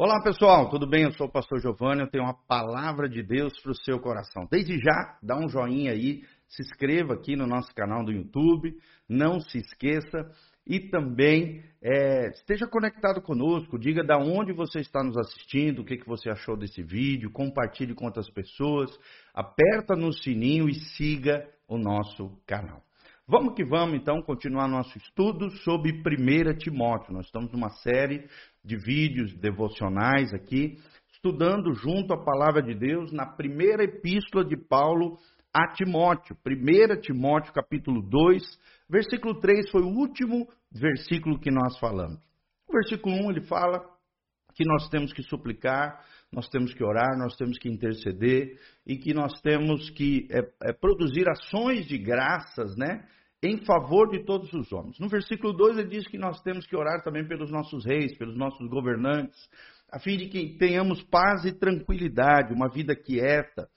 Olá pessoal, tudo bem? Eu sou o pastor Giovanni, eu tenho uma palavra de Deus para o seu coração. Desde já, dá um joinha aí, se inscreva aqui no nosso canal do YouTube, não se esqueça e também é, esteja conectado conosco, diga da onde você está nos assistindo, o que, que você achou desse vídeo, compartilhe com outras pessoas, aperta no sininho e siga o nosso canal. Vamos que vamos então continuar nosso estudo sobre 1 Timóteo. Nós estamos numa série de vídeos devocionais aqui, estudando junto a palavra de Deus na primeira epístola de Paulo a Timóteo. 1 Timóteo capítulo 2, versículo 3 foi o último versículo que nós falamos. O versículo 1 ele fala que nós temos que suplicar, nós temos que orar, nós temos que interceder e que nós temos que é, é, produzir ações de graças, né? Em favor de todos os homens. No versículo 2 ele diz que nós temos que orar também pelos nossos reis, pelos nossos governantes, a fim de que tenhamos paz e tranquilidade, uma vida quieta,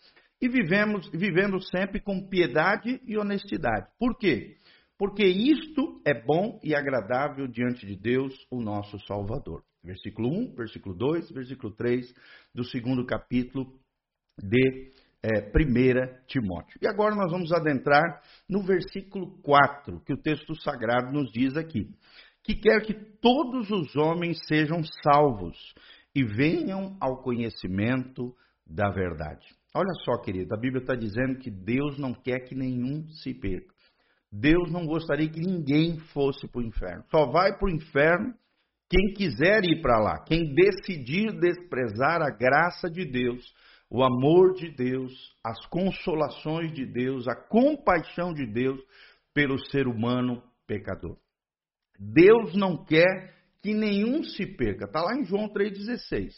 e vivemos, vivendo sempre com piedade e honestidade. Por quê? Porque isto é bom e agradável diante de Deus, o nosso Salvador. Versículo 1, versículo 2, versículo 3 do segundo capítulo de é, 1 Timóteo. E agora nós vamos adentrar no versículo 4, que o texto sagrado nos diz aqui: que quer que todos os homens sejam salvos e venham ao conhecimento da verdade. Olha só, querido, a Bíblia está dizendo que Deus não quer que nenhum se perca. Deus não gostaria que ninguém fosse para o inferno. Só vai para o inferno quem quiser ir para lá, quem decidir desprezar a graça de Deus o amor de Deus, as consolações de Deus, a compaixão de Deus pelo ser humano pecador. Deus não quer que nenhum se perca. Está lá em João 3,16.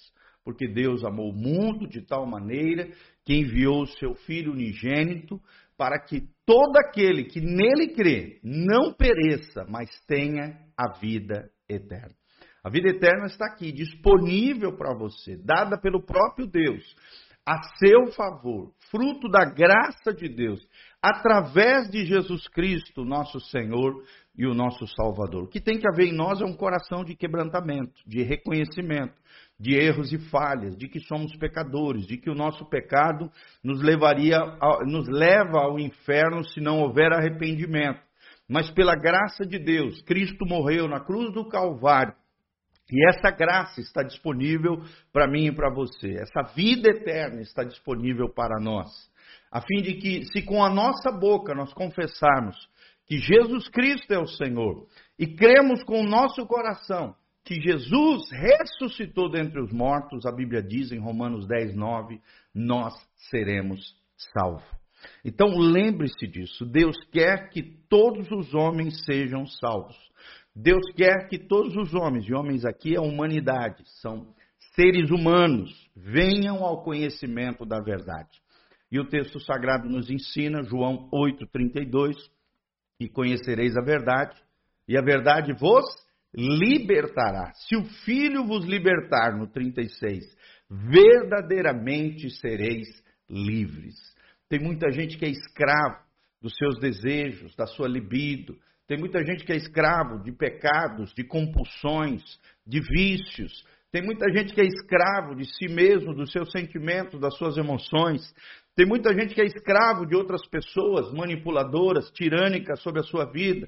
Porque Deus amou o mundo de tal maneira que enviou o seu Filho unigênito para que todo aquele que nele crê não pereça, mas tenha a vida eterna. A vida eterna está aqui, disponível para você, dada pelo próprio Deus a seu favor, fruto da graça de Deus, através de Jesus Cristo, nosso Senhor e o nosso Salvador. O que tem que haver em nós é um coração de quebrantamento, de reconhecimento de erros e falhas, de que somos pecadores, de que o nosso pecado nos levaria, nos leva ao inferno se não houver arrependimento. Mas pela graça de Deus, Cristo morreu na cruz do Calvário e essa graça está disponível para mim e para você. Essa vida eterna está disponível para nós. A fim de que, se com a nossa boca nós confessarmos que Jesus Cristo é o Senhor e cremos com o nosso coração que Jesus ressuscitou dentre os mortos, a Bíblia diz em Romanos 10, 9, nós seremos salvos. Então lembre-se disso. Deus quer que todos os homens sejam salvos. Deus quer que todos os homens, e homens aqui é humanidade, são seres humanos, venham ao conhecimento da verdade. E o texto sagrado nos ensina, João 8,32, e conhecereis a verdade, e a verdade vos libertará. Se o Filho vos libertar, no 36, verdadeiramente sereis livres. Tem muita gente que é escravo dos seus desejos, da sua libido, tem muita gente que é escravo de pecados, de compulsões, de vícios. Tem muita gente que é escravo de si mesmo, dos seus sentimentos, das suas emoções. Tem muita gente que é escravo de outras pessoas manipuladoras, tirânicas sobre a sua vida.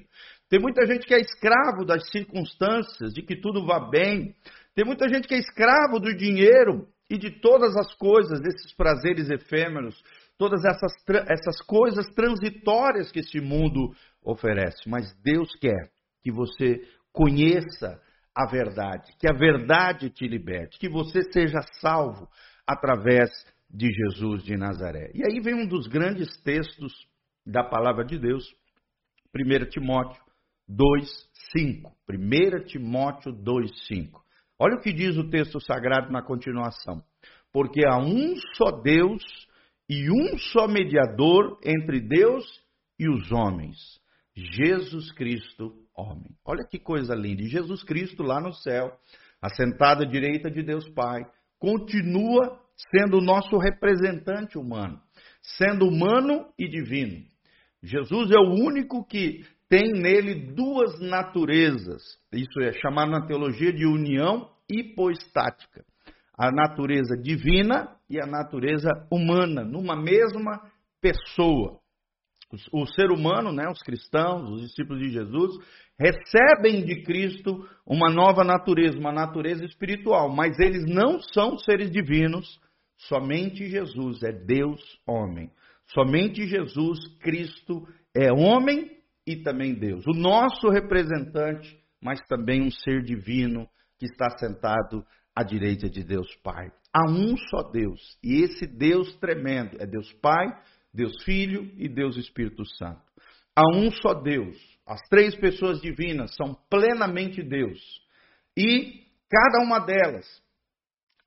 Tem muita gente que é escravo das circunstâncias, de que tudo vá bem. Tem muita gente que é escravo do dinheiro e de todas as coisas, desses prazeres efêmeros, todas essas, essas coisas transitórias que este mundo oferece, mas Deus quer que você conheça a verdade, que a verdade te liberte, que você seja salvo através de Jesus de Nazaré. E aí vem um dos grandes textos da palavra de Deus, 1 Timóteo 2:5. 1 Timóteo 2:5. Olha o que diz o texto sagrado na continuação. Porque há um só Deus e um só mediador entre Deus e os homens, Jesus Cristo, homem. Olha que coisa linda. E Jesus Cristo lá no céu, assentado à direita de Deus Pai, continua sendo o nosso representante humano, sendo humano e divino. Jesus é o único que tem nele duas naturezas. Isso é chamado na teologia de união hipostática. A natureza divina e a natureza humana, numa mesma pessoa. O, o ser humano, né, os cristãos, os discípulos de Jesus, recebem de Cristo uma nova natureza, uma natureza espiritual, mas eles não são seres divinos, somente Jesus é Deus homem. Somente Jesus Cristo é homem e também Deus. O nosso representante, mas também um ser divino que está sentado à direita de Deus Pai. Há um só Deus, e esse Deus tremendo é Deus Pai, Deus Filho e Deus Espírito Santo. Há um só Deus. As três pessoas divinas são plenamente Deus. E cada uma delas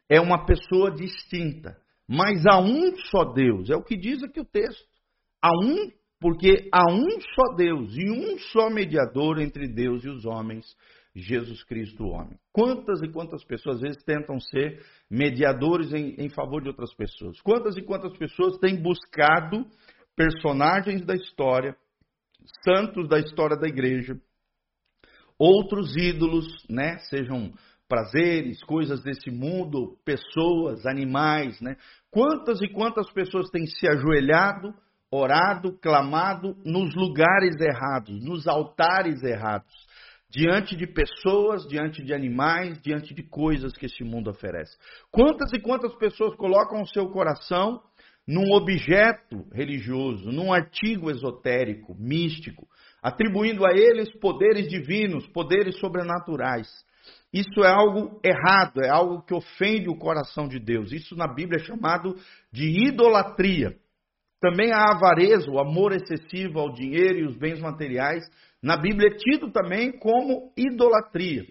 é uma pessoa distinta. Mas há um só Deus. É o que diz aqui o texto. Há um, porque há um só Deus e um só mediador entre Deus e os homens, Jesus Cristo, homem. Quantas e quantas pessoas às vezes tentam ser mediadores em, em favor de outras pessoas? Quantas e quantas pessoas têm buscado personagens da história, santos da história da igreja, outros ídolos, né? Sejam prazeres, coisas desse mundo, pessoas, animais, né? Quantas e quantas pessoas têm se ajoelhado, orado, clamado nos lugares errados, nos altares errados, diante de pessoas, diante de animais, diante de coisas que esse mundo oferece. Quantas e quantas pessoas colocam o seu coração num objeto religioso, num artigo esotérico, místico, atribuindo a eles poderes divinos, poderes sobrenaturais. Isso é algo errado, é algo que ofende o coração de Deus. Isso na Bíblia é chamado de idolatria. Também a avareza, o amor excessivo ao dinheiro e os bens materiais, na Bíblia é tido também como idolatria.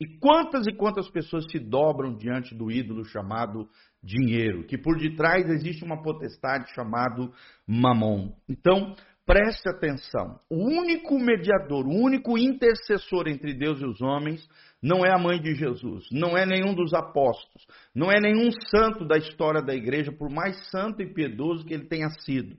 E quantas e quantas pessoas se dobram diante do ídolo chamado dinheiro, que por detrás existe uma potestade chamado mamon. Então, preste atenção. O único mediador, o único intercessor entre Deus e os homens não é a mãe de Jesus, não é nenhum dos apóstolos, não é nenhum santo da história da igreja, por mais santo e piedoso que ele tenha sido.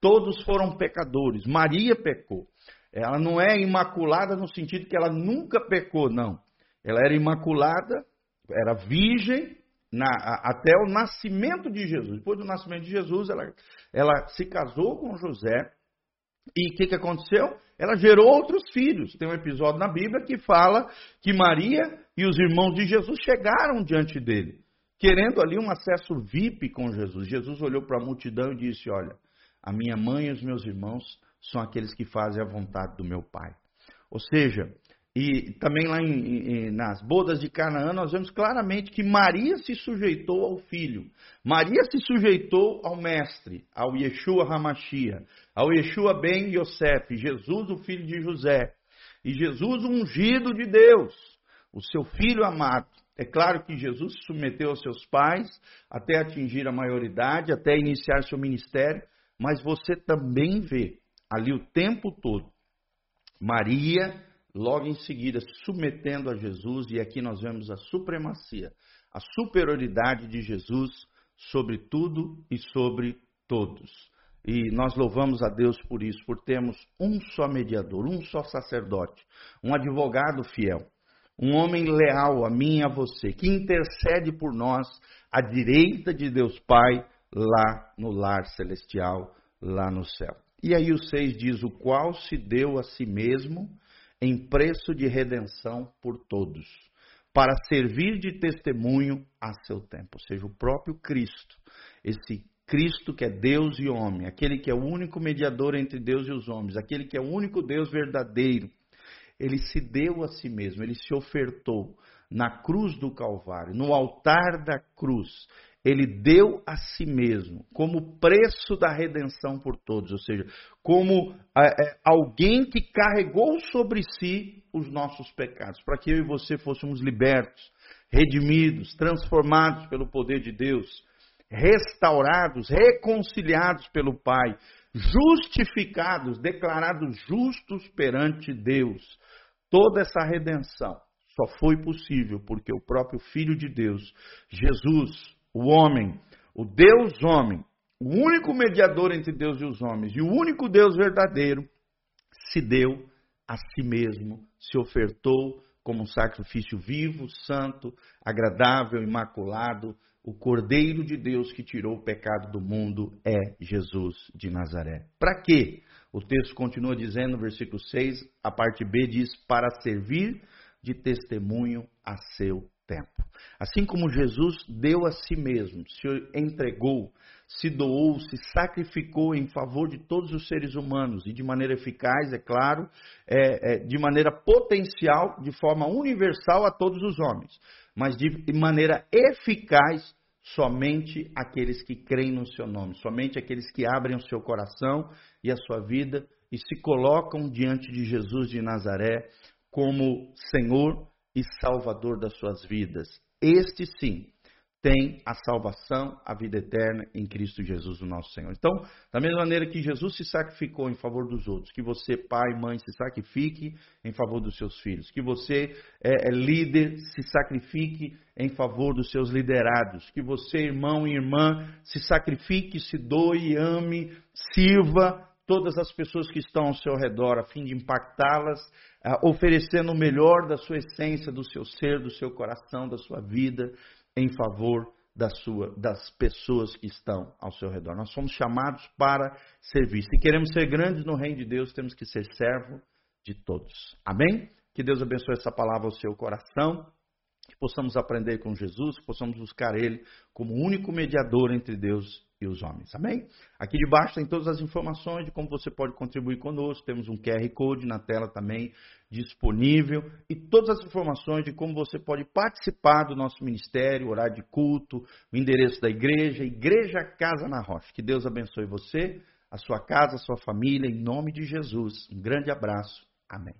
Todos foram pecadores. Maria pecou. Ela não é imaculada no sentido que ela nunca pecou, não. Ela era imaculada, era virgem na, até o nascimento de Jesus. Depois do nascimento de Jesus, ela, ela se casou com José. E o que, que aconteceu? Ela gerou outros filhos. Tem um episódio na Bíblia que fala que Maria e os irmãos de Jesus chegaram diante dele, querendo ali um acesso VIP com Jesus. Jesus olhou para a multidão e disse: Olha, a minha mãe e os meus irmãos são aqueles que fazem a vontade do meu Pai. Ou seja, e também lá em, em, nas bodas de Canaã, nós vemos claramente que Maria se sujeitou ao filho. Maria se sujeitou ao mestre, ao Yeshua Hamashia, ao Yeshua ben Yosef, Jesus, o filho de José. E Jesus, ungido de Deus, o seu filho amado. É claro que Jesus se submeteu aos seus pais até atingir a maioridade, até iniciar seu ministério, mas você também vê ali o tempo todo Maria logo em seguida se submetendo a Jesus, e aqui nós vemos a supremacia, a superioridade de Jesus sobre tudo e sobre todos. E nós louvamos a Deus por isso, por termos um só mediador, um só sacerdote, um advogado fiel, um homem leal a mim e a você, que intercede por nós à direita de Deus Pai, lá no lar celestial, lá no céu. E aí o 6 diz: O qual se deu a si mesmo em preço de redenção por todos, para servir de testemunho a seu tempo. Ou seja, o próprio Cristo, esse Cristo que é Deus e homem, aquele que é o único mediador entre Deus e os homens, aquele que é o único Deus verdadeiro, ele se deu a si mesmo, ele se ofertou na cruz do Calvário, no altar da cruz. Ele deu a si mesmo como preço da redenção por todos, ou seja, como é, é, alguém que carregou sobre si os nossos pecados, para que eu e você fôssemos libertos, redimidos, transformados pelo poder de Deus, restaurados, reconciliados pelo Pai, justificados, declarados justos perante Deus. Toda essa redenção só foi possível porque o próprio Filho de Deus, Jesus, o homem, o Deus homem, o único mediador entre Deus e os homens, e o único Deus verdadeiro, se deu a si mesmo, se ofertou como um sacrifício vivo, santo, agradável, imaculado. O Cordeiro de Deus que tirou o pecado do mundo é Jesus de Nazaré. Para quê? O texto continua dizendo, no versículo 6, a parte B diz: para servir de testemunho a seu tempo. Assim como Jesus deu a si mesmo, se entregou, se doou, se sacrificou em favor de todos os seres humanos e de maneira eficaz, é claro, é, é, de maneira potencial, de forma universal a todos os homens, mas de maneira eficaz somente aqueles que creem no seu nome, somente aqueles que abrem o seu coração e a sua vida e se colocam diante de Jesus de Nazaré como Senhor e Salvador das suas vidas. Este sim tem a salvação, a vida eterna em Cristo Jesus, o nosso Senhor. Então, da mesma maneira que Jesus se sacrificou em favor dos outros, que você, pai, mãe, se sacrifique em favor dos seus filhos, que você, é, é líder, se sacrifique em favor dos seus liderados, que você, irmão e irmã, se sacrifique, se doe, ame, sirva todas as pessoas que estão ao seu redor, a fim de impactá-las, uh, oferecendo o melhor da sua essência, do seu ser, do seu coração, da sua vida, em favor da sua, das pessoas que estão ao seu redor. Nós somos chamados para servir. Se queremos ser grandes no reino de Deus, temos que ser servo de todos. Amém? Que Deus abençoe essa palavra ao seu coração que possamos aprender com Jesus, que possamos buscar Ele como único mediador entre Deus e os homens. Amém? Aqui debaixo tem todas as informações de como você pode contribuir conosco. Temos um QR Code na tela também disponível e todas as informações de como você pode participar do nosso ministério, horário de culto, o endereço da igreja, Igreja Casa na Rocha. Que Deus abençoe você, a sua casa, a sua família, em nome de Jesus. Um grande abraço. Amém.